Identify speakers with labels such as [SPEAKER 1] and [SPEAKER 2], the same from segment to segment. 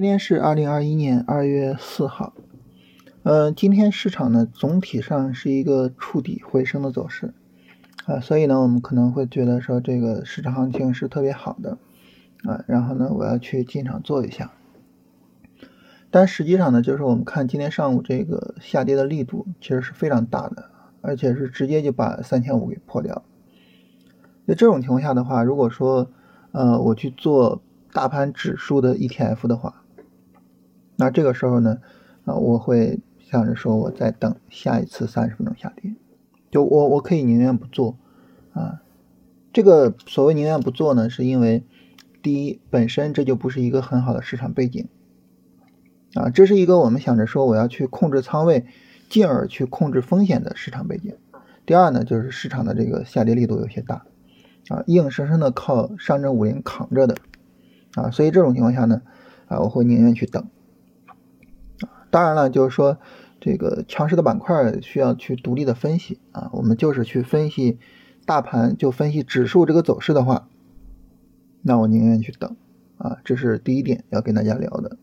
[SPEAKER 1] 今天是二零二一年二月四号，呃，今天市场呢总体上是一个触底回升的走势，啊，所以呢我们可能会觉得说这个市场行情是特别好的，啊，然后呢我要去进场做一下，但实际上呢就是我们看今天上午这个下跌的力度其实是非常大的，而且是直接就把三千五给破掉，那这种情况下的话，如果说呃我去做大盘指数的 ETF 的话，那这个时候呢，啊，我会想着说，我在等下一次三十分钟下跌，就我我可以宁愿不做，啊，这个所谓宁愿不做呢，是因为第一，本身这就不是一个很好的市场背景，啊，这是一个我们想着说我要去控制仓位，进而去控制风险的市场背景。第二呢，就是市场的这个下跌力度有些大，啊，硬生生的靠上证五零扛着的，啊，所以这种情况下呢，啊，我会宁愿去等。当然了，就是说，这个强势的板块需要去独立的分析啊。我们就是去分析大盘，就分析指数这个走势的话，那我宁愿去等啊。这是第一点要跟大家聊的。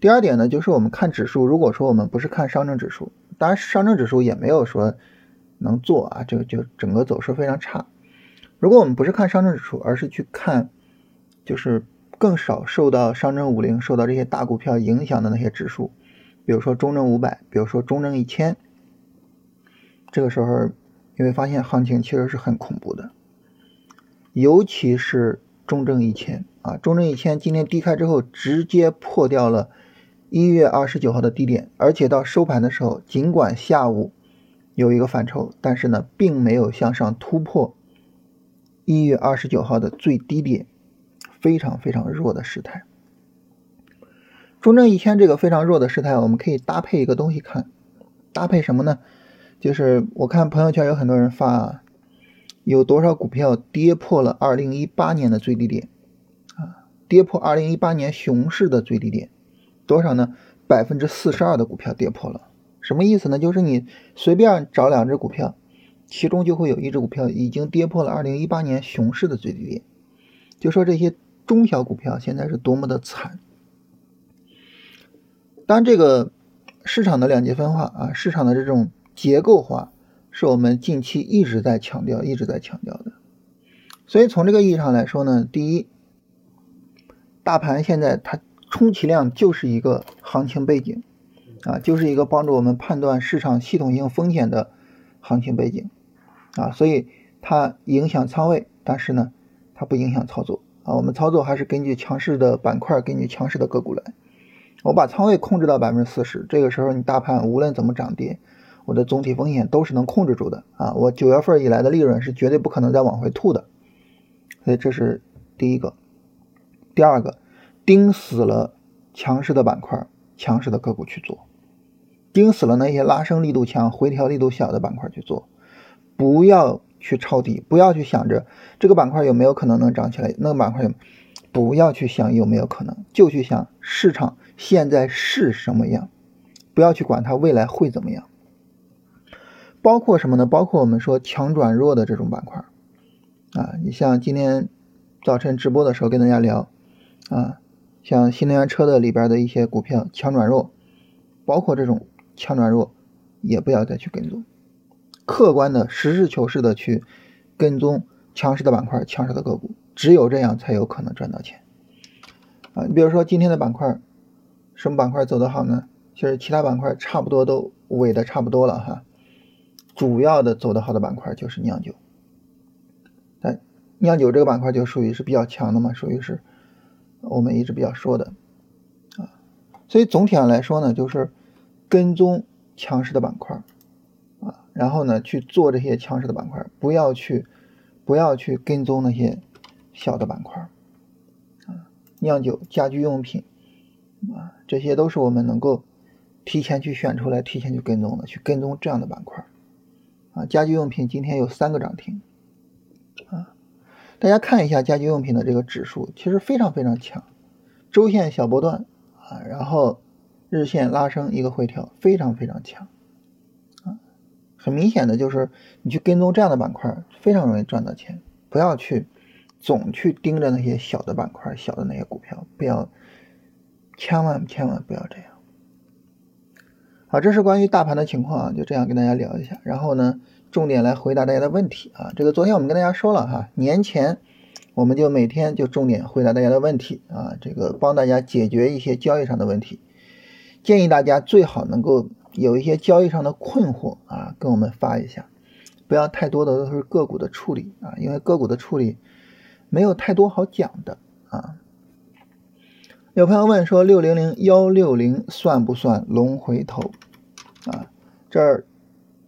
[SPEAKER 1] 第二点呢，就是我们看指数，如果说我们不是看上证指数，当然上证指数也没有说能做啊，这个就整个走势非常差。如果我们不是看上证指数，而是去看，就是。更少受到上证五零、受到这些大股票影响的那些指数，比如说中证五百，比如说中证一千，这个时候你会发现行情其实是很恐怖的，尤其是中证一千啊，中证一千今天低开之后直接破掉了一月二十九号的低点，而且到收盘的时候，尽管下午有一个反抽，但是呢，并没有向上突破一月二十九号的最低点。非常非常弱的时态，中证一千这个非常弱的时态，我们可以搭配一个东西看，搭配什么呢？就是我看朋友圈有很多人发，有多少股票跌破了二零一八年的最低点啊？跌破二零一八年熊市的最低点，多少呢？百分之四十二的股票跌破了，什么意思呢？就是你随便找两只股票，其中就会有一只股票已经跌破了二零一八年熊市的最低点，就说这些。中小股票现在是多么的惨！当，这个市场的两极分化啊，市场的这种结构化，是我们近期一直在强调、一直在强调的。所以从这个意义上来说呢，第一，大盘现在它充其量就是一个行情背景啊，就是一个帮助我们判断市场系统性风险的行情背景啊，所以它影响仓位，但是呢，它不影响操作。啊，我们操作还是根据强势的板块，根据强势的个股来。我把仓位控制到百分之四十，这个时候你大盘无论怎么涨跌，我的总体风险都是能控制住的啊。我九月份以来的利润是绝对不可能再往回吐的，所以这是第一个。第二个，盯死了强势的板块、强势的个股去做，盯死了那些拉升力度强、回调力度小的板块去做，不要。去抄底，不要去想着这个板块有没有可能能涨起来，那个板块有，不要去想有没有可能，就去想市场现在是什么样，不要去管它未来会怎么样。包括什么呢？包括我们说强转弱的这种板块啊，你像今天早晨直播的时候跟大家聊啊，像新能源车的里边的一些股票强转弱，包括这种强转弱，也不要再去跟踪。客观的、实事求是的去跟踪强势的板块、强势的个股，只有这样才有可能赚到钱啊！你比如说今天的板块，什么板块走得好呢？其实其他板块差不多都尾的差不多了哈。主要的走得好的板块就是酿酒，但酿酒这个板块就属于是比较强的嘛，属于是我们一直比较说的啊。所以总体上来说呢，就是跟踪强势的板块。然后呢，去做这些强势的板块，不要去，不要去跟踪那些小的板块，啊，酿酒、家居用品，啊，这些都是我们能够提前去选出来、提前去跟踪的，去跟踪这样的板块，啊，家居用品今天有三个涨停，啊，大家看一下家居用品的这个指数，其实非常非常强，周线小波段，啊，然后日线拉升一个回调，非常非常强。很明显的就是，你去跟踪这样的板块，非常容易赚到钱。不要去总去盯着那些小的板块、小的那些股票，不要千万千万不要这样。好，这是关于大盘的情况啊，就这样跟大家聊一下。然后呢，重点来回答大家的问题啊。这个昨天我们跟大家说了哈，年前我们就每天就重点回答大家的问题啊，这个帮大家解决一些交易上的问题。建议大家最好能够有一些交易上的困惑啊，跟我们发一下，不要太多的都是个股的处理啊，因为个股的处理没有太多好讲的啊。有朋友问说，六零零幺六零算不算龙回头啊？这儿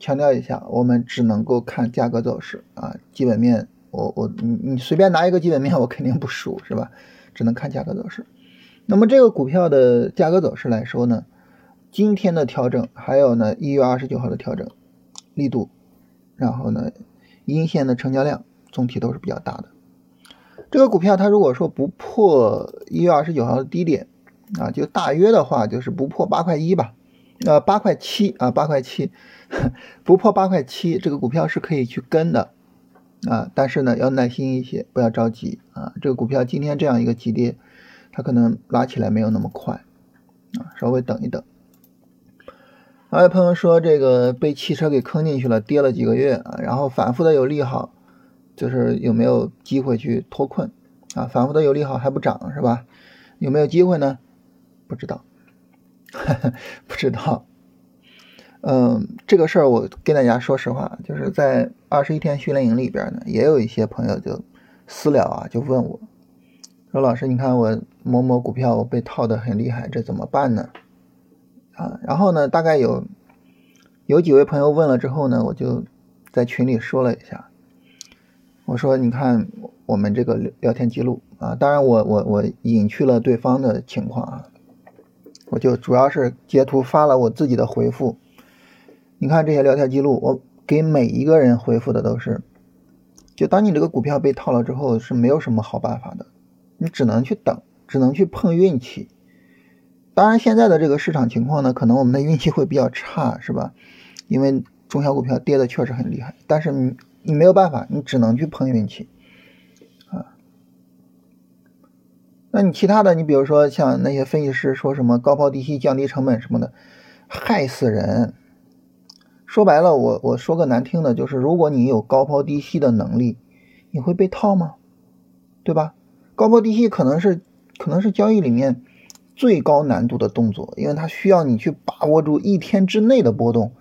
[SPEAKER 1] 强调一下，我们只能够看价格走势啊，基本面我我你你随便拿一个基本面，我肯定不熟是吧？只能看价格走势。那么这个股票的价格走势来说呢，今天的调整，还有呢一月二十九号的调整力度，然后呢阴线的成交量总体都是比较大的。这个股票它如果说不破一月二十九号的低点啊，就大约的话就是不破八块一吧，呃八块七啊八块七，不破八块七，这个股票是可以去跟的啊，但是呢要耐心一些，不要着急啊。这个股票今天这样一个急跌。它可能拉起来没有那么快啊，稍微等一等。还有朋友说，这个被汽车给坑进去了，跌了几个月，然后反复的有利好，就是有没有机会去脱困啊？反复的有利好还不涨是吧？有没有机会呢？不知道，不知道。嗯，这个事儿我跟大家说实话，就是在二十一天训练营里边呢，也有一些朋友就私聊啊，就问我。说老师，你看我某某股票我被套的很厉害，这怎么办呢？啊，然后呢，大概有有几位朋友问了之后呢，我就在群里说了一下。我说，你看我们这个聊天记录啊，当然我我我隐去了对方的情况啊，我就主要是截图发了我自己的回复。你看这些聊天记录，我给每一个人回复的都是，就当你这个股票被套了之后，是没有什么好办法的。你只能去等，只能去碰运气。当然，现在的这个市场情况呢，可能我们的运气会比较差，是吧？因为中小股票跌的确实很厉害。但是你你没有办法，你只能去碰运气啊。那你其他的，你比如说像那些分析师说什么高抛低吸、降低成本什么的，害死人。说白了，我我说个难听的，就是如果你有高抛低吸的能力，你会被套吗？对吧？高抛低吸可能是可能是交易里面最高难度的动作，因为它需要你去把握住一天之内的波动。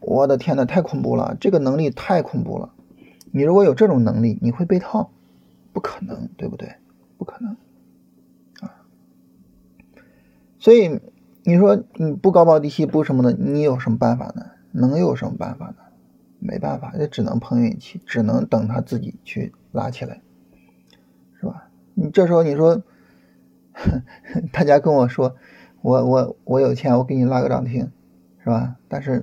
[SPEAKER 1] 我的天呐，太恐怖了！这个能力太恐怖了。你如果有这种能力，你会被套？不可能，对不对？不可能啊！所以你说你不高抛低吸不什么的，你有什么办法呢？能有什么办法呢？没办法，也只能碰运气，只能等它自己去拉起来，是吧？你这时候你说，大家跟我说，我我我有钱，我给你拉个涨停，是吧？但是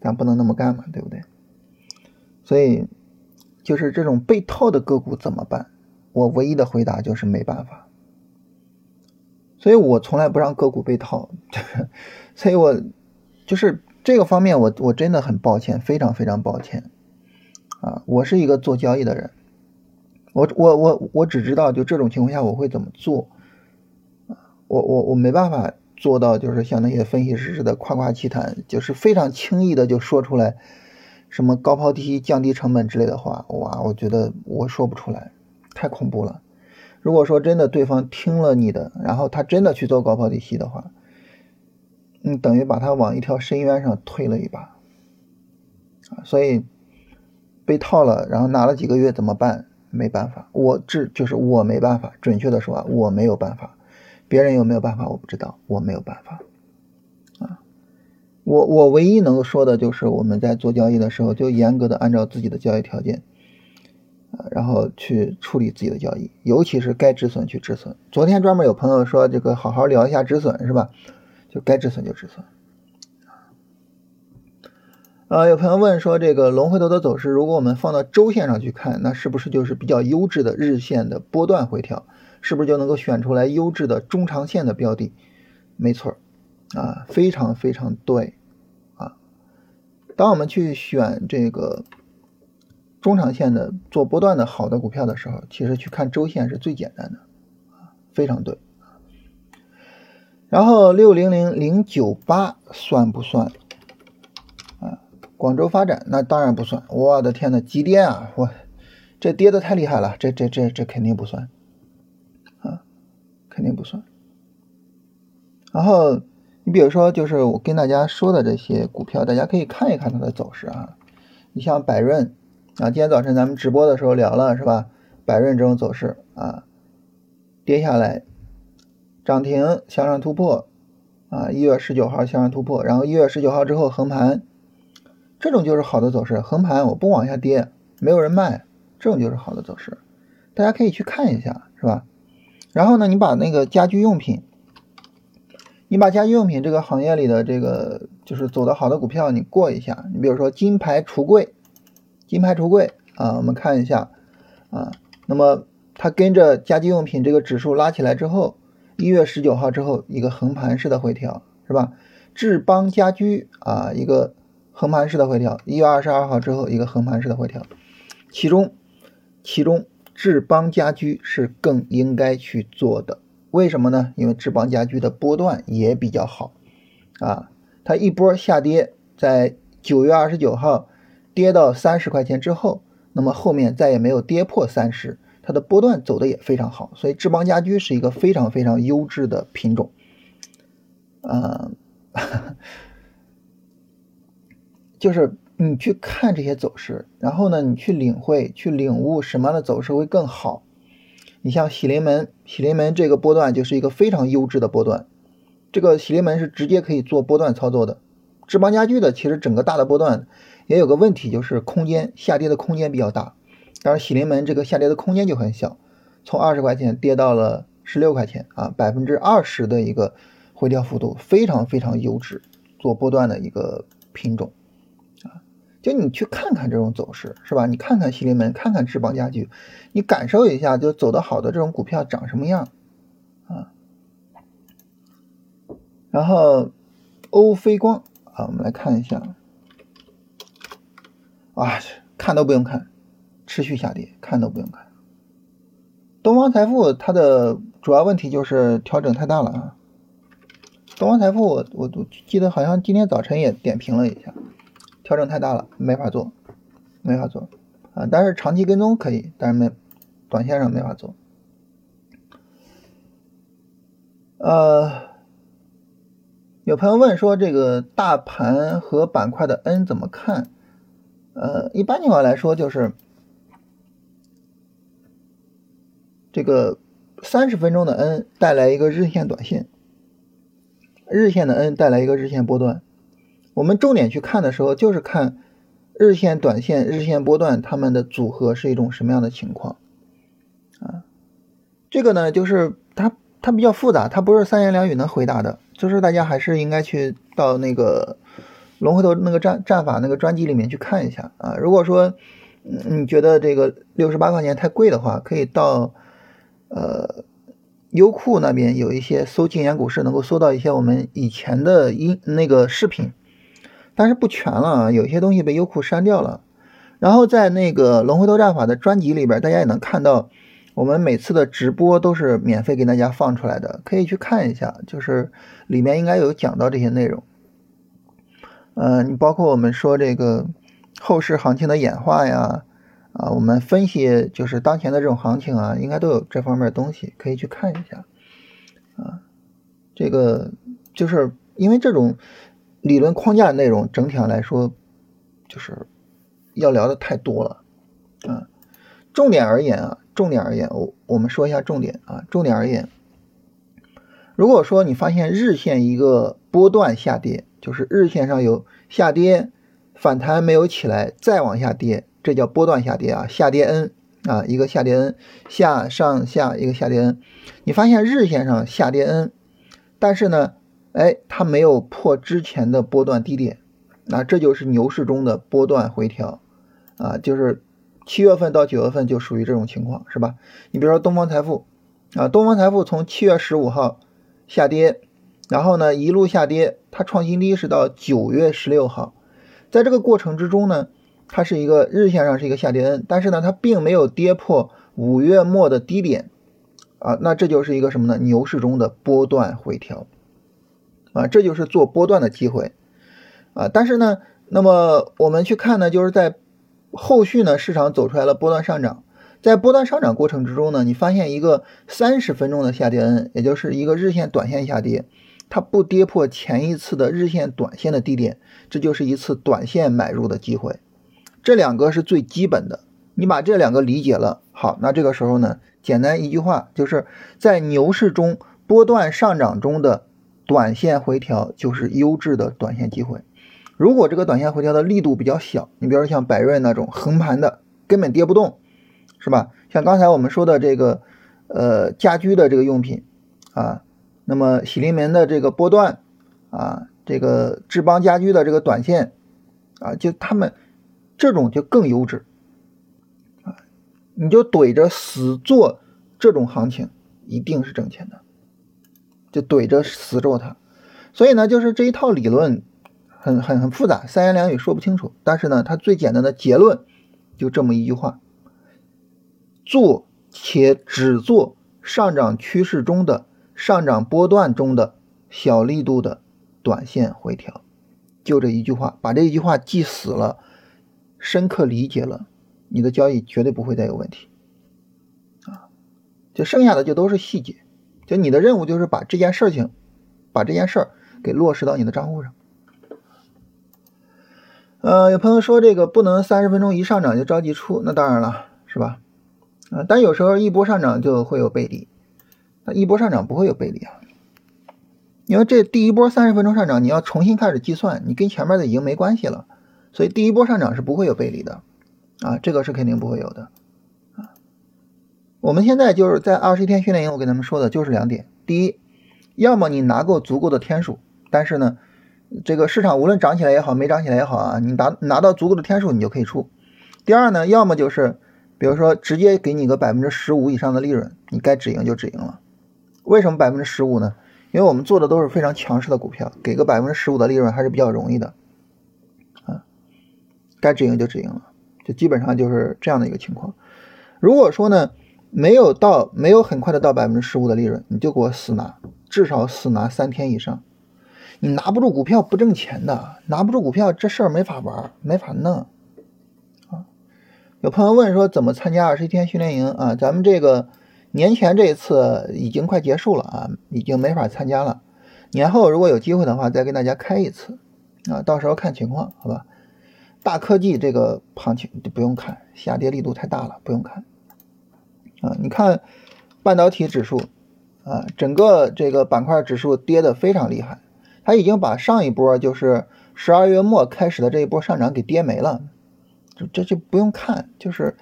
[SPEAKER 1] 咱不能那么干嘛，对不对？所以就是这种被套的个股怎么办？我唯一的回答就是没办法。所以我从来不让个股被套，所以我就是这个方面，我我真的很抱歉，非常非常抱歉啊！我是一个做交易的人。我我我我只知道就这种情况下我会怎么做，我我我没办法做到就是像那些分析师似的夸夸其谈，就是非常轻易的就说出来什么高抛低吸降低成本之类的话，哇，我觉得我说不出来，太恐怖了。如果说真的对方听了你的，然后他真的去做高抛低吸的话，你等于把他往一条深渊上推了一把啊，所以被套了，然后拿了几个月怎么办？没办法，我这就是我没办法。准确的说啊，我没有办法。别人有没有办法，我不知道。我没有办法啊。我我唯一能够说的就是，我们在做交易的时候，就严格的按照自己的交易条件啊，然后去处理自己的交易，尤其是该止损去止损。昨天专门有朋友说，这个好好聊一下止损是吧？就该止损就止损。啊，有朋友问说，这个龙回头的走势，如果我们放到周线上去看，那是不是就是比较优质的日线的波段回调？是不是就能够选出来优质的中长线的标的？没错，啊，非常非常对，啊，当我们去选这个中长线的做波段的好的股票的时候，其实去看周线是最简单的，啊，非常对。然后六零零零九八算不算？啊，广州发展那当然不算。我的天呐，急跌啊！我这跌的太厉害了，这这这这肯定不算，肯定不算。然后你比如说，就是我跟大家说的这些股票，大家可以看一看它的走势啊。你像百润啊，今天早晨咱们直播的时候聊了是吧？百润这种走势啊，跌下来。涨停向上突破，啊，一月十九号向上突破，然后一月十九号之后横盘，这种就是好的走势。横盘我不往下跌，没有人卖，这种就是好的走势。大家可以去看一下，是吧？然后呢，你把那个家居用品，你把家居用品这个行业里的这个就是走的好的股票，你过一下。你比如说金牌橱柜，金牌橱柜啊，我们看一下啊，那么它跟着家居用品这个指数拉起来之后。一月十九号之后，一个横盘式的回调，是吧？智邦家居啊，一个横盘式的回调。一月二十二号之后，一个横盘式的回调。其中，其中智邦家居是更应该去做的。为什么呢？因为智邦家居的波段也比较好啊。它一波下跌，在九月二十九号跌到三十块钱之后，那么后面再也没有跌破三十。它的波段走的也非常好，所以智邦家居是一个非常非常优质的品种。嗯，就是你去看这些走势，然后呢，你去领会、去领悟什么样的走势会更好。你像喜临门，喜临门这个波段就是一个非常优质的波段，这个喜临门是直接可以做波段操作的。智邦家居的其实整个大的波段也有个问题，就是空间下跌的空间比较大。当然，喜临门这个下跌的空间就很小，从二十块钱跌到了十六块钱啊，百分之二十的一个回调幅度，非常非常优质，做波段的一个品种。就你去看看这种走势，是吧？你看看喜临门，看看智邦家居，你感受一下，就走得好的这种股票长什么样啊？然后欧菲光啊，我们来看一下啊，看都不用看。持续下跌，看都不用看。东方财富它的主要问题就是调整太大了啊。东方财富我我都记得好像今天早晨也点评了一下，调整太大了，没法做，没法做啊。但是长期跟踪可以，但是没短线上没法做。呃，有朋友问说这个大盘和板块的 N 怎么看？呃，一般情况来说就是。这个三十分钟的 N 带来一个日线短线，日线的 N 带来一个日线波段。我们重点去看的时候，就是看日线、短线、日线波段它们的组合是一种什么样的情况啊？这个呢，就是它它比较复杂，它不是三言两语能回答的。就是大家还是应该去到那个龙回头那个战战法那个专辑里面去看一下啊。如果说你觉得这个六十八块钱太贵的话，可以到。呃，优酷那边有一些搜“禁言股市”能够搜到一些我们以前的音那个视频，但是不全了，有些东西被优酷删掉了。然后在那个龙回头战法的专辑里边，大家也能看到，我们每次的直播都是免费给大家放出来的，可以去看一下，就是里面应该有讲到这些内容。嗯，你包括我们说这个后市行情的演化呀。啊，我们分析就是当前的这种行情啊，应该都有这方面东西可以去看一下。啊，这个就是因为这种理论框架的内容，整体上来说就是要聊的太多了。啊，重点而言啊，重点而言，我我们说一下重点啊，重点而言，如果说你发现日线一个波段下跌，就是日线上有下跌反弹没有起来，再往下跌。这叫波段下跌啊，下跌 N 啊，一个下跌 N，下上下一个下跌 N，你发现日线上下跌 N，但是呢，哎，它没有破之前的波段低点，那这就是牛市中的波段回调啊，就是七月份到九月份就属于这种情况，是吧？你比如说东方财富啊，东方财富从七月十五号下跌，然后呢一路下跌，它创新低是到九月十六号，在这个过程之中呢。它是一个日线上是一个下跌 N，但是呢，它并没有跌破五月末的低点啊，那这就是一个什么呢？牛市中的波段回调啊，这就是做波段的机会啊。但是呢，那么我们去看呢，就是在后续呢，市场走出来了波段上涨，在波段上涨过程之中呢，你发现一个三十分钟的下跌 N，也就是一个日线短线下跌，它不跌破前一次的日线短线的低点，这就是一次短线买入的机会。这两个是最基本的，你把这两个理解了，好，那这个时候呢，简单一句话，就是在牛市中波段上涨中的短线回调就是优质的短线机会。如果这个短线回调的力度比较小，你比如说像百瑞那种横盘的，根本跌不动，是吧？像刚才我们说的这个，呃，家居的这个用品啊，那么喜临门的这个波段啊，这个智邦家居的这个短线啊，就他们这种就更优质啊，你就怼着死做这种行情，一定是挣钱的，就怼着死做它。所以呢，就是这一套理论。很很很复杂，三言两语说不清楚。但是呢，它最简单的结论就这么一句话：做且只做上涨趋势中的上涨波段中的小力度的短线回调。就这一句话，把这一句话记死了，深刻理解了，你的交易绝对不会再有问题。啊，就剩下的就都是细节。就你的任务就是把这件事情，把这件事儿给落实到你的账户上。呃，有朋友说这个不能三十分钟一上涨就着急出，那当然了，是吧？啊，但有时候一波上涨就会有背离，那一波上涨不会有背离啊，因为这第一波三十分钟上涨你要重新开始计算，你跟前面的已经没关系了，所以第一波上涨是不会有背离的，啊，这个是肯定不会有的，我们现在就是在二十一天训练营，我跟他们说的就是两点，第一，要么你拿够足够的天数，但是呢。这个市场无论涨起来也好，没涨起来也好啊，你拿拿到足够的天数，你就可以出。第二呢，要么就是，比如说直接给你个百分之十五以上的利润，你该止盈就止盈了。为什么百分之十五呢？因为我们做的都是非常强势的股票，给个百分之十五的利润还是比较容易的啊。该止盈就止盈了，就基本上就是这样的一个情况。如果说呢，没有到没有很快的到百分之十五的利润，你就给我死拿，至少死拿三天以上。你拿不住股票不挣钱的，拿不住股票这事儿没法玩，没法弄啊。有朋友问说怎么参加二十一天训练营啊？咱们这个年前这一次已经快结束了啊，已经没法参加了。年后如果有机会的话，再跟大家开一次啊，到时候看情况，好吧？大科技这个行情就不用看，下跌力度太大了，不用看啊。你看半导体指数啊，整个这个板块指数跌的非常厉害。它已经把上一波就是十二月末开始的这一波上涨给跌没了，这这就不用看，就是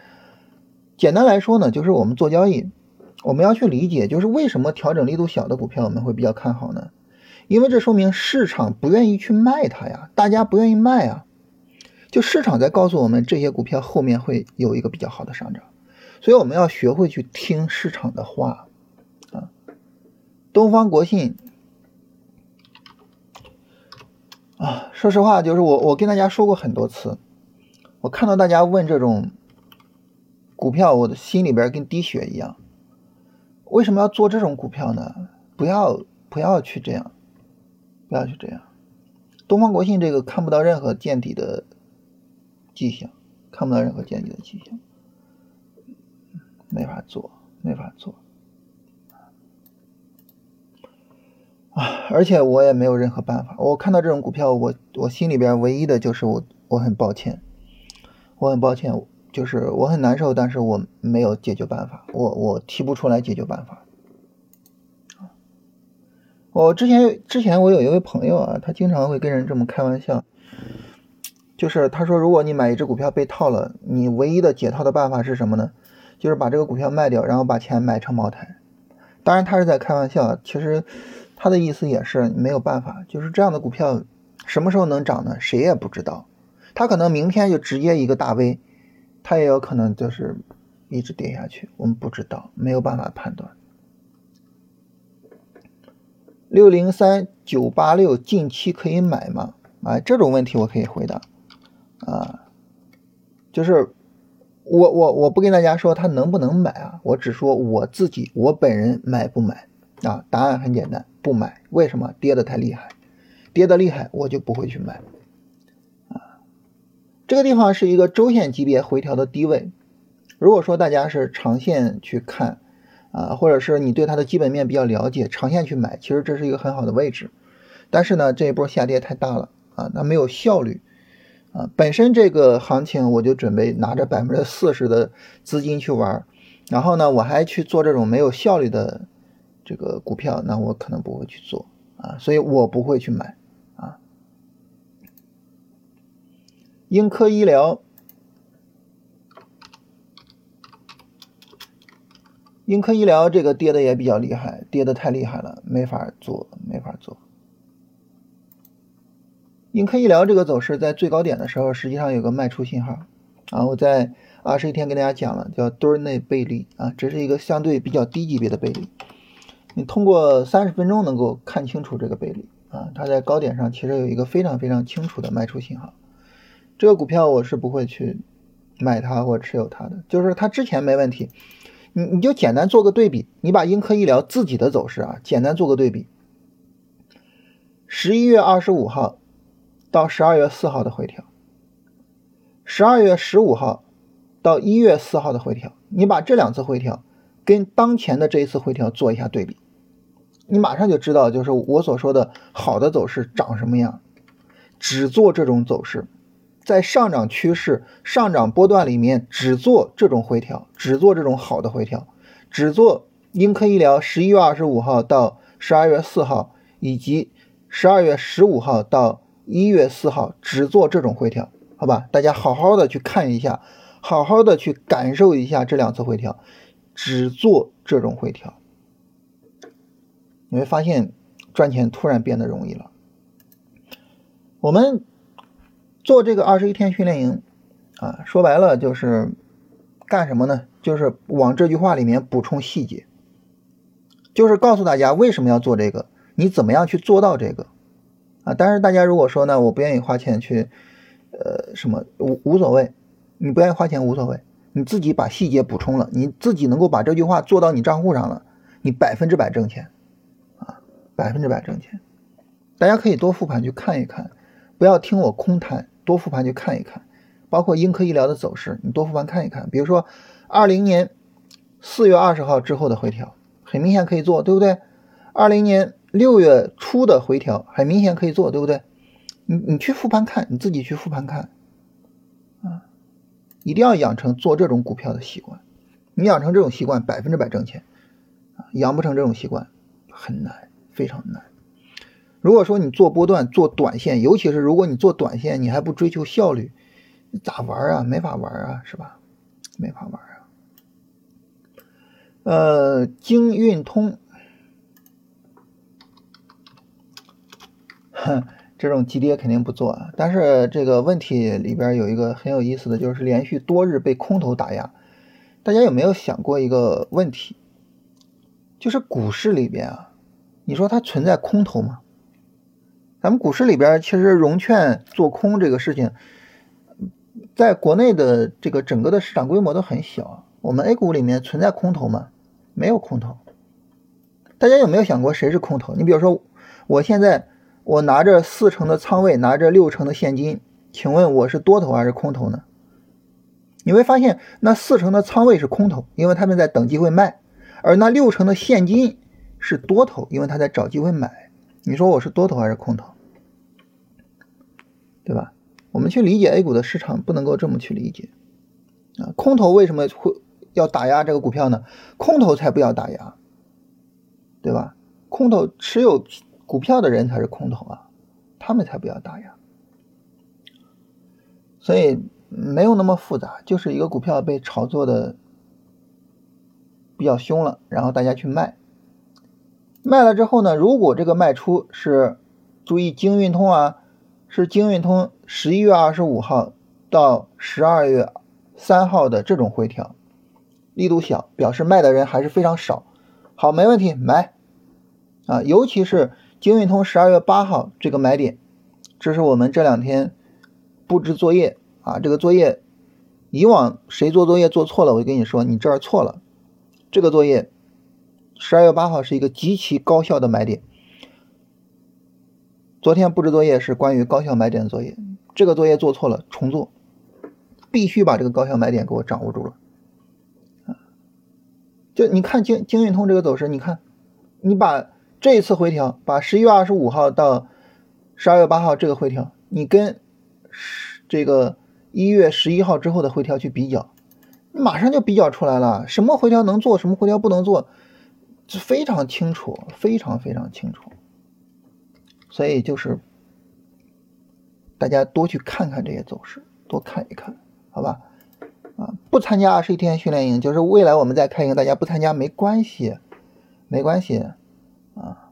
[SPEAKER 1] 简单来说呢，就是我们做交易，我们要去理解，就是为什么调整力度小的股票我们会比较看好呢？因为这说明市场不愿意去卖它呀，大家不愿意卖啊，就市场在告诉我们这些股票后面会有一个比较好的上涨，所以我们要学会去听市场的话啊，东方国信。啊，说实话，就是我我跟大家说过很多次，我看到大家问这种股票，我的心里边跟滴血一样。为什么要做这种股票呢？不要不要去这样，不要去这样。东方国信这个看不到任何见底的迹象，看不到任何见底的迹象，没法做，没法做。啊，而且我也没有任何办法。我看到这种股票，我我心里边唯一的就是我我很抱歉，我很抱歉，就是我很难受，但是我没有解决办法，我我提不出来解决办法。我之前之前我有一位朋友啊，他经常会跟人这么开玩笑，就是他说，如果你买一只股票被套了，你唯一的解套的办法是什么呢？就是把这个股票卖掉，然后把钱买成茅台。当然他是在开玩笑，其实。他的意思也是没有办法，就是这样的股票什么时候能涨呢？谁也不知道。他可能明天就直接一个大 V，他也有可能就是一直跌下去，我们不知道，没有办法判断。六零三九八六近期可以买吗？啊，这种问题我可以回答啊，就是我我我不跟大家说他能不能买啊，我只说我自己我本人买不买。啊，答案很简单，不买。为什么？跌的太厉害。跌的厉害，我就不会去买。啊，这个地方是一个周线级别回调的低位。如果说大家是长线去看，啊，或者是你对它的基本面比较了解，长线去买，其实这是一个很好的位置。但是呢，这一波下跌太大了啊，它没有效率啊。本身这个行情我就准备拿着百分之四十的资金去玩，然后呢，我还去做这种没有效率的这个股票，那我可能不会去做啊，所以我不会去买啊。英科医疗。英科医疗这个跌的也比较厉害，跌的太厉害了，没法做，没法做。英科医疗这个走势在最高点的时候，实际上有个卖出信号啊，我在二十一天跟大家讲了，叫墩内背离啊，这是一个相对比较低级别的背离。你通过三十分钟能够看清楚这个背离啊，它在高点上其实有一个非常非常清楚的卖出信号。这个股票我是不会去买它或持有它的，就是它之前没问题。你你就简单做个对比，你把英科医疗自己的走势啊，简单做个对比。十一月二十五号到十二月四号的回调，十二月十五号到一月四号的回调，你把这两次回调跟当前的这一次回调做一下对比，你马上就知道，就是我所说的好的走势长什么样。只做这种走势。在上涨趋势、上涨波段里面，只做这种回调，只做这种好的回调，只做英科医疗十一月二十五号到十二月四号，以及十二月十五号到一月四号，只做这种回调，好吧？大家好好的去看一下，好好的去感受一下这两次回调，只做这种回调，你会发现赚钱突然变得容易了。我们。做这个二十一天训练营，啊，说白了就是干什么呢？就是往这句话里面补充细节，就是告诉大家为什么要做这个，你怎么样去做到这个，啊，但是大家如果说呢，我不愿意花钱去，呃，什么无无所谓，你不愿意花钱无所谓，你自己把细节补充了，你自己能够把这句话做到你账户上了，你百分之百挣钱，啊，百分之百挣钱，大家可以多复盘去看一看，不要听我空谈。多复盘去看一看，包括英科医疗的走势，你多复盘看一看。比如说，二零年四月二十号之后的回调，很明显可以做，对不对？二零年六月初的回调，很明显可以做，对不对？你你去复盘看，你自己去复盘看，啊，一定要养成做这种股票的习惯。你养成这种习惯，百分之百挣钱啊！养不成这种习惯，很难，非常难。如果说你做波段、做短线，尤其是如果你做短线，你还不追求效率，你咋玩啊？没法玩啊，是吧？没法玩啊。呃，京运通，这种急跌肯定不做啊。但是这个问题里边有一个很有意思的就是连续多日被空头打压。大家有没有想过一个问题？就是股市里边啊，你说它存在空头吗？咱们股市里边，其实融券做空这个事情，在国内的这个整个的市场规模都很小。我们 A 股里面存在空头吗？没有空头。大家有没有想过谁是空头？你比如说，我现在我拿着四成的仓位，拿着六成的现金，请问我是多头还是空头呢？你会发现，那四成的仓位是空头，因为他们在等机会卖；而那六成的现金是多头，因为他在找机会买。你说我是多头还是空头？对吧？我们去理解 A 股的市场，不能够这么去理解啊！空头为什么会要打压这个股票呢？空头才不要打压，对吧？空头持有股票的人才是空头啊，他们才不要打压。所以没有那么复杂，就是一个股票被炒作的比较凶了，然后大家去卖。卖了之后呢？如果这个卖出是，注意京运通啊，是京运通十一月二十五号到十二月三号的这种回调，力度小，表示卖的人还是非常少。好，没问题，买啊！尤其是京运通十二月八号这个买点，这是我们这两天布置作业啊。这个作业，以往谁做作业做错了，我就跟你说，你这儿错了。这个作业。十二月八号是一个极其高效的买点，昨天布置作业是关于高效买点的作业，这个作业做错了重做，必须把这个高效买点给我掌握住了。就你看京京运通这个走势，你看，你把这一次回调，把十一月二十五号到十二月八号这个回调，你跟十这个一月十一号之后的回调去比较，马上就比较出来了，什么回调能做，什么回调不能做，这非常清楚，非常非常清楚。所以就是大家多去看看这些走势，多看一看，好吧？啊，不参加二十一天训练营，就是未来我们再开营，大家不参加没关系，没关系啊。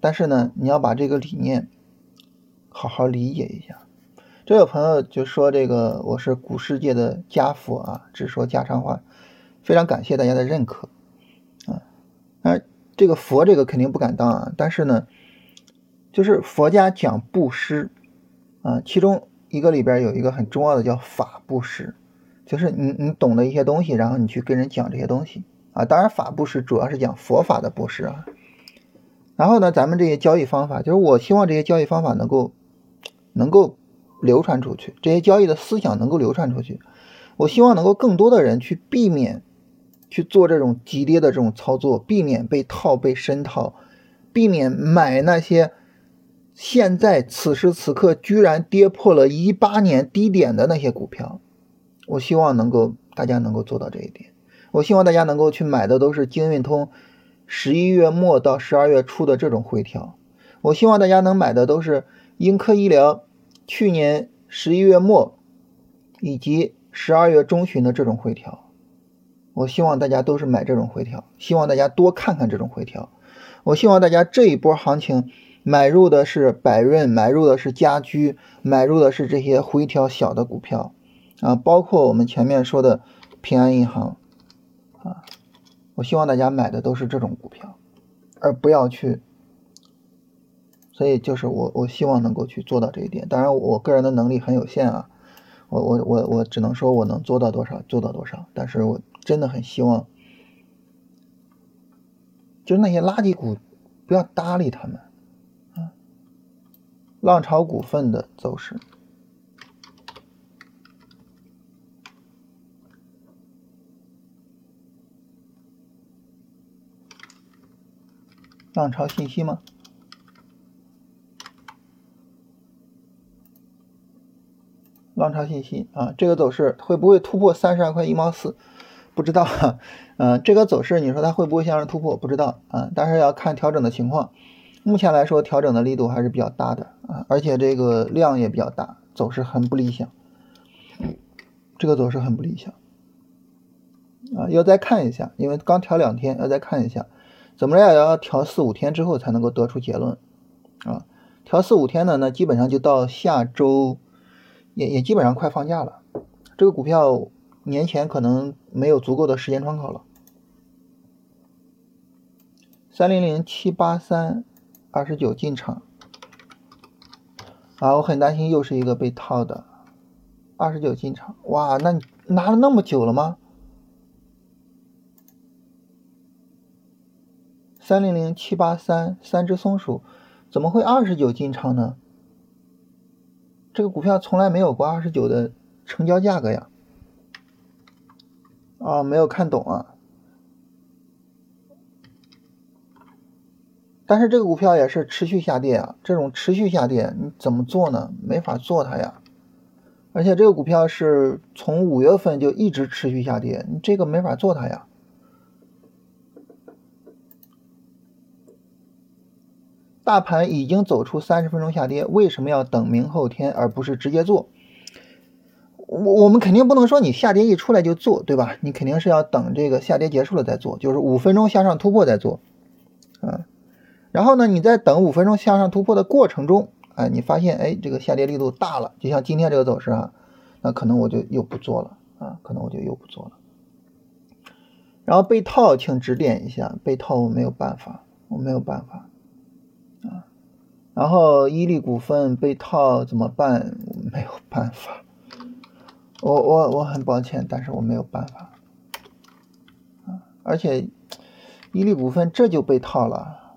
[SPEAKER 1] 但是呢，你要把这个理念好好理解一下。这有朋友就说这个我是股市界的家父啊，只说家常话，非常感谢大家的认可啊。那这个佛这个肯定不敢当啊，但是呢，就是佛家讲布施啊，其中一个里边有一个很重要的叫法布施。就是你你懂的一些东西，然后你去跟人讲这些东西啊。当然法布施主要是讲佛法的布施啊。然后呢，咱们这些交易方法，就是我希望这些交易方法能够能够流传出去，这些交易的思想能够流传出去。我希望能够更多的人去避免去做这种急跌的这种操作，避免被套被深套，避免买那些现在此时此刻居然跌破了一八年低点的那些股票。我希望能够大家能够做到这一点。我希望大家能够去买的都是京运通十一月末到十二月初的这种回调。我希望大家能买的都是英科医疗去年十一月末以及十二月中旬的这种回调。我希望大家都是买这种回调。希望大家多看看这种回调。我希望大家这一波行情买入的是百润，买入的是家居，买入的是这些回调小的股票。啊，包括我们前面说的平安银行，我希望大家买的都是这种股票，而不要去。所以就是我，我希望能够去做到这一点。当然，我个人的能力很有限啊，我我我我只能说我能做到多少做到多少。但是我真的很希望，就是那些垃圾股不要搭理他们。浪潮股份的走势。浪潮信息吗？浪潮信息啊，这个走势会不会突破三十二块一毛四？不知道，嗯，这个走势你说它会不会向上突破？不知道啊，但是要看调整的情况。目前来说，调整的力度还是比较大的啊，而且这个量也比较大，走势很不理想。这个走势很不理想啊，要再看一下，因为刚调两天，要再看一下。怎么着也要调四五天之后才能够得出结论啊？调四五天呢，那基本上就到下周，也也基本上快放假了。这个股票年前可能没有足够的时间窗口了。三零零七八三二十九进场啊，我很担心又是一个被套的二十九进场。哇，那你拿了那么久了吗？三零零七八三三只松鼠，怎么会二十九进场呢？这个股票从来没有过二十九的成交价格呀！啊，没有看懂啊！但是这个股票也是持续下跌啊，这种持续下跌你怎么做呢？没法做它呀！而且这个股票是从五月份就一直持续下跌，你这个没法做它呀！大盘已经走出三十分钟下跌，为什么要等明后天而不是直接做？我我们肯定不能说你下跌一出来就做，对吧？你肯定是要等这个下跌结束了再做，就是五分钟向上突破再做，啊，然后呢，你在等五分钟向上突破的过程中，哎，你发现哎这个下跌力度大了，就像今天这个走势啊，那可能我就又不做了啊，可能我就又不做了。然后被套，请指点一下，被套我没有办法，我没有办法。然后伊利股份被套怎么办？没有办法，我我我很抱歉，但是我没有办法。而且伊利股份这就被套了，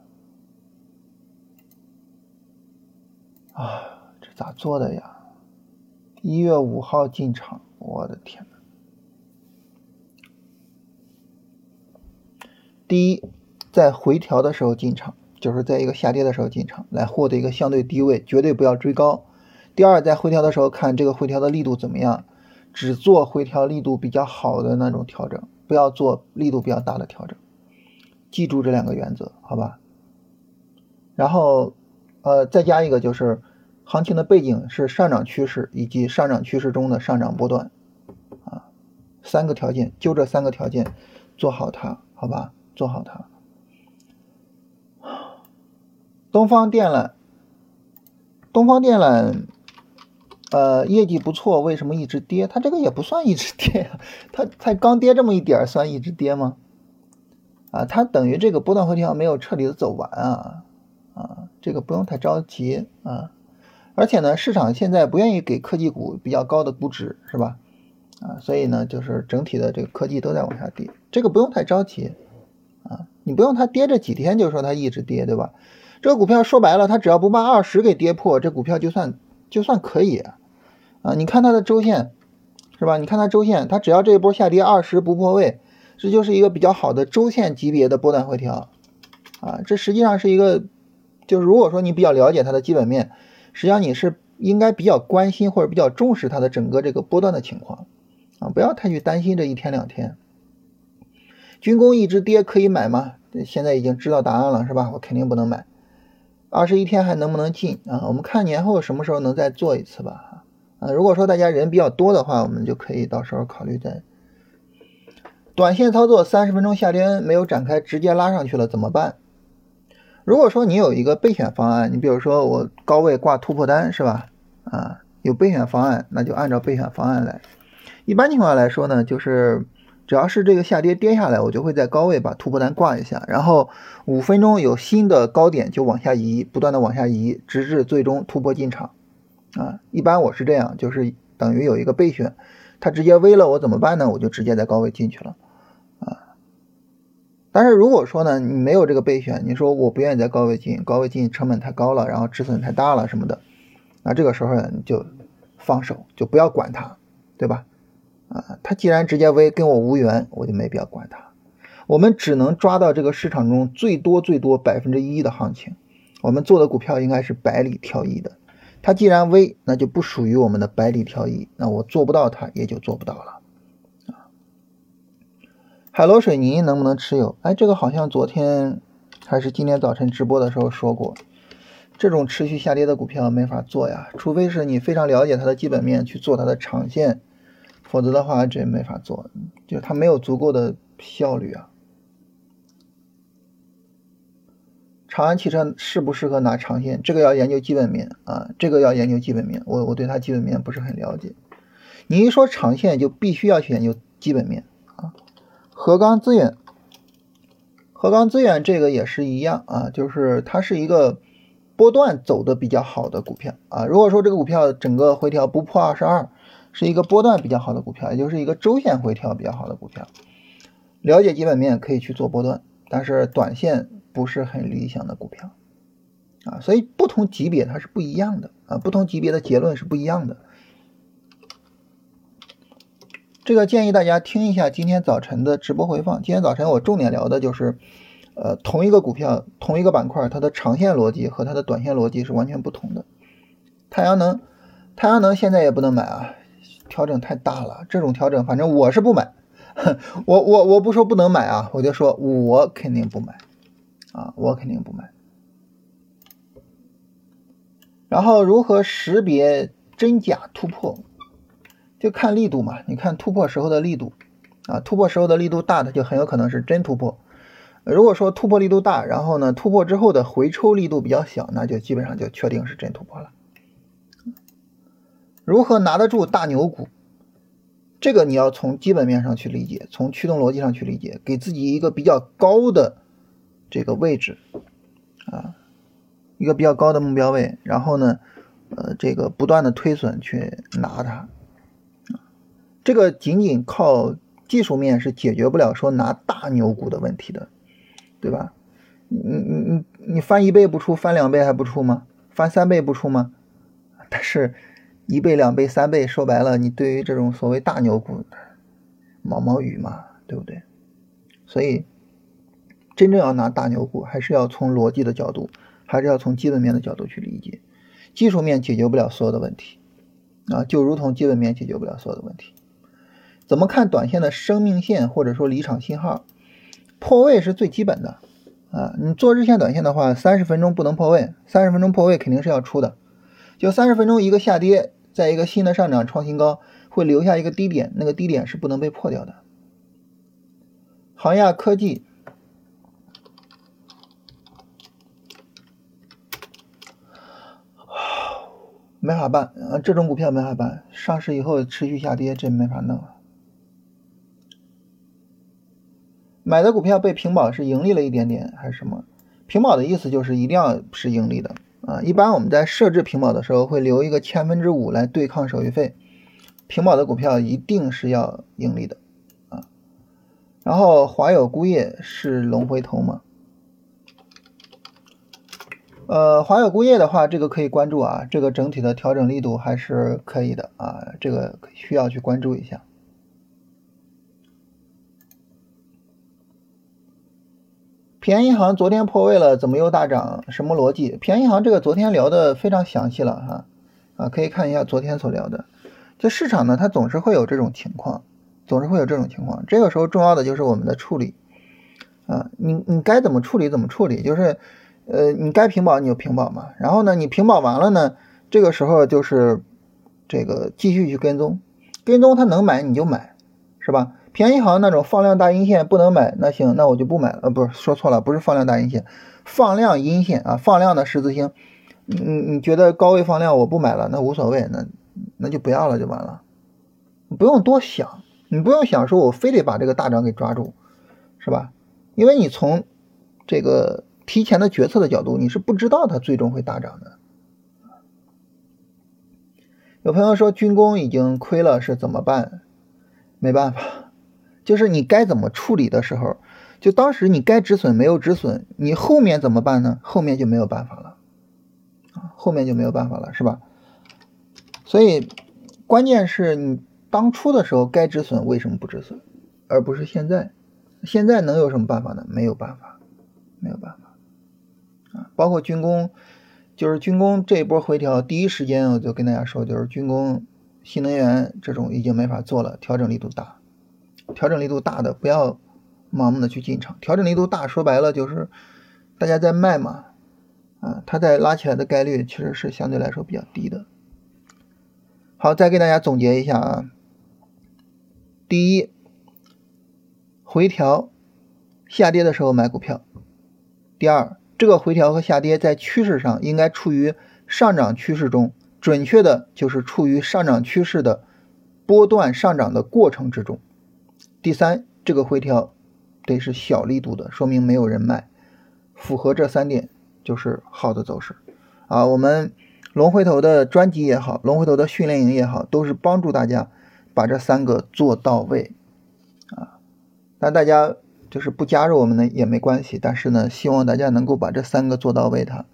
[SPEAKER 1] 啊，这咋做的呀？一月五号进场，我的天呐。第一，在回调的时候进场，就是在一个下跌的时候进场，来获得一个相对低位，绝对不要追高。第二，在回调的时候看这个回调的力度怎么样，只做回调力度比较好的那种调整，不要做力度比较大的调整。记住这两个原则，好吧？然后，呃，再加一个就是，行情的背景是上涨趋势以及上涨趋势中的上涨波段，啊，三个条件，就这三个条件做好它，好吧？做好它。东方电缆，东方电缆。呃，业绩不错，为什么一直跌？它这个也不算一直跌 呀，它才刚跌这么一点儿，算一直跌吗？啊，它等于这个波段回调没有彻底的走完啊啊，这个不用太着急啊。而且呢，市场现在不愿意给科技股比较高的估值，是吧？啊，所以呢，就是整体的这个科技都在往下跌，这个不用太着急啊。你不用它跌这几天就说它一直跌，对吧？这个股票说白了，它只要不把二十给跌破，这股票就算就算可以。啊，你看它的周线，是吧？你看它周线，它只要这一波下跌二十不破位，这就是一个比较好的周线级别的波段回调。啊，这实际上是一个，就是如果说你比较了解它的基本面，实际上你是应该比较关心或者比较重视它的整个这个波段的情况。啊，不要太去担心这一天两天。军工一直跌可以买吗？现在已经知道答案了，是吧？我肯定不能买。二十一天还能不能进啊？我们看年后什么时候能再做一次吧。啊，如果说大家人比较多的话，我们就可以到时候考虑再短线操作。三十分钟下跌没有展开，直接拉上去了怎么办？如果说你有一个备选方案，你比如说我高位挂突破单是吧？啊，有备选方案，那就按照备选方案来。一般情况来说呢，就是只要是这个下跌跌下来，我就会在高位把突破单挂一下，然后五分钟有新的高点就往下移，不断的往下移，直至最终突破进场。啊，一般我是这样，就是等于有一个备选，它直接微了我怎么办呢？我就直接在高位进去了，啊。但是如果说呢，你没有这个备选，你说我不愿意在高位进，高位进成本太高了，然后止损太大了什么的，那这个时候呢你就放手，就不要管它，对吧？啊，它既然直接微跟我无缘，我就没必要管它。我们只能抓到这个市场中最多最多百分之一的行情，我们做的股票应该是百里挑一的。它既然微，那就不属于我们的百里挑一，那我做不到它也就做不到了啊。海螺水泥能不能持有？哎，这个好像昨天还是今天早晨直播的时候说过，这种持续下跌的股票没法做呀，除非是你非常了解它的基本面去做它的长线，否则的话这没法做，就它没有足够的效率啊。长安汽车适不适合拿长线？这个要研究基本面啊，这个要研究基本面。我我对它基本面不是很了解。你一说长线，就必须要去研究基本面啊。河钢资源，河钢资源这个也是一样啊，就是它是一个波段走的比较好的股票啊。如果说这个股票整个回调不破二十二，是一个波段比较好的股票，也就是一个周线回调比较好的股票。了解基本面可以去做波段，但是短线。不是很理想的股票啊，所以不同级别它是不一样的啊，不同级别的结论是不一样的。这个建议大家听一下今天早晨的直播回放。今天早晨我重点聊的就是，呃，同一个股票、同一个板块，它的长线逻辑和它的短线逻辑是完全不同的。太阳能，太阳能现在也不能买啊，调整太大了。这种调整，反正我是不买。我我我不说不能买啊，我就说我肯定不买。啊，我肯定不买。然后如何识别真假突破？就看力度嘛。你看突破时候的力度啊，突破时候的力度大，的就很有可能是真突破。如果说突破力度大，然后呢突破之后的回抽力度比较小，那就基本上就确定是真突破了。如何拿得住大牛股？这个你要从基本面上去理解，从驱动逻辑上去理解，给自己一个比较高的。这个位置啊，一个比较高的目标位，然后呢，呃，这个不断的推损去拿它，这个仅仅靠技术面是解决不了说拿大牛股的问题的，对吧？你你你你翻一倍不出，翻两倍还不出吗？翻三倍不出吗？但是，一倍、两倍、三倍，说白了，你对于这种所谓大牛股，毛毛雨嘛，对不对？所以，真正要拿大牛股，还是要从逻辑的角度，还是要从基本面的角度去理解。技术面解决不了所有的问题，啊，就如同基本面解决不了所有的问题。怎么看短线的生命线或者说离场信号？破位是最基本的，啊，你做日线、短线的话，三十分钟不能破位，三十分钟破位肯定是要出的。就三十分钟一个下跌，在一个新的上涨创新高，会留下一个低点，那个低点是不能被破掉的。航亚科技，没法办，啊，这种股票没法办，上市以后持续下跌，这没法弄。买的股票被平保是盈利了一点点还是什么？平保的意思就是一定要是盈利的啊。一般我们在设置平保的时候会留一个千分之五来对抗手续费。平保的股票一定是要盈利的啊。然后华友钴业是龙回头吗？呃，华友钴业的话，这个可以关注啊，这个整体的调整力度还是可以的啊，这个需要去关注一下。平安银行昨天破位了，怎么又大涨？什么逻辑？平安银行这个昨天聊的非常详细了哈，啊，可以看一下昨天所聊的。就市场呢，它总是会有这种情况，总是会有这种情况。这个时候重要的就是我们的处理啊，你你该怎么处理怎么处理，就是呃，你该平保你就平保嘛。然后呢，你平保完了呢，这个时候就是这个继续去跟踪，跟踪它能买你就买，是吧？便宜行那种放量大阴线不能买，那行，那我就不买了。呃，不是说错了，不是放量大阴线，放量阴线啊，放量的十字星。你你你觉得高位放量我不买了，那无所谓，那那就不要了就完了，不用多想，你不用想说我非得把这个大涨给抓住，是吧？因为你从这个提前的决策的角度，你是不知道它最终会大涨的。有朋友说军工已经亏了，是怎么办？没办法。就是你该怎么处理的时候，就当时你该止损没有止损，你后面怎么办呢？后面就没有办法了，啊，后面就没有办法了，是吧？所以关键是你当初的时候该止损为什么不止损，而不是现在？现在能有什么办法呢？没有办法，没有办法，啊，包括军工，就是军工这一波回调，第一时间我就跟大家说，就是军工、新能源这种已经没法做了，调整力度大。调整力度大的不要盲目的去进场，调整力度大说白了就是大家在卖嘛，啊，它在拉起来的概率其实是相对来说比较低的。好，再给大家总结一下啊，第一，回调下跌的时候买股票；第二，这个回调和下跌在趋势上应该处于上涨趋势中，准确的就是处于上涨趋势的波段上涨的过程之中。第三，这个回调得是小力度的，说明没有人卖，符合这三点就是好的走势啊。我们龙回头的专辑也好，龙回头的训练营也好，都是帮助大家把这三个做到位啊。那大家就是不加入我们呢也没关系，但是呢，希望大家能够把这三个做到位，它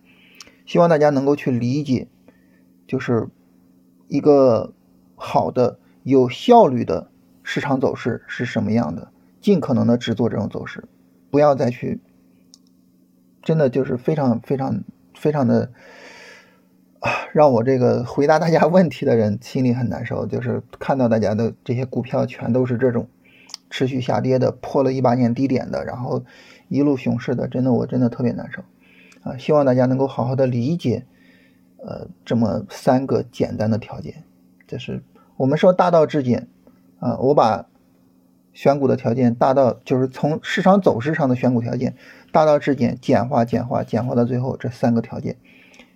[SPEAKER 1] 希望大家能够去理解，就是一个好的有效率的。市场走势是什么样的？尽可能的只做这种走势，不要再去，真的就是非常非常非常的啊，让我这个回答大家问题的人心里很难受。就是看到大家的这些股票全都是这种持续下跌的，破了一八年低点的，然后一路熊市的，真的我真的特别难受啊！希望大家能够好好的理解，呃，这么三个简单的条件，就是我们说大道至简。啊，我把选股的条件大到就是从市场走势上的选股条件大到至简，简化、简化、简化到最后这三个条件，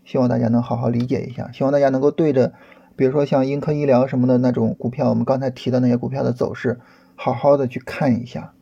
[SPEAKER 1] 希望大家能好好理解一下。希望大家能够对着，比如说像英科医疗什么的那种股票，我们刚才提的那些股票的走势，好好的去看一下。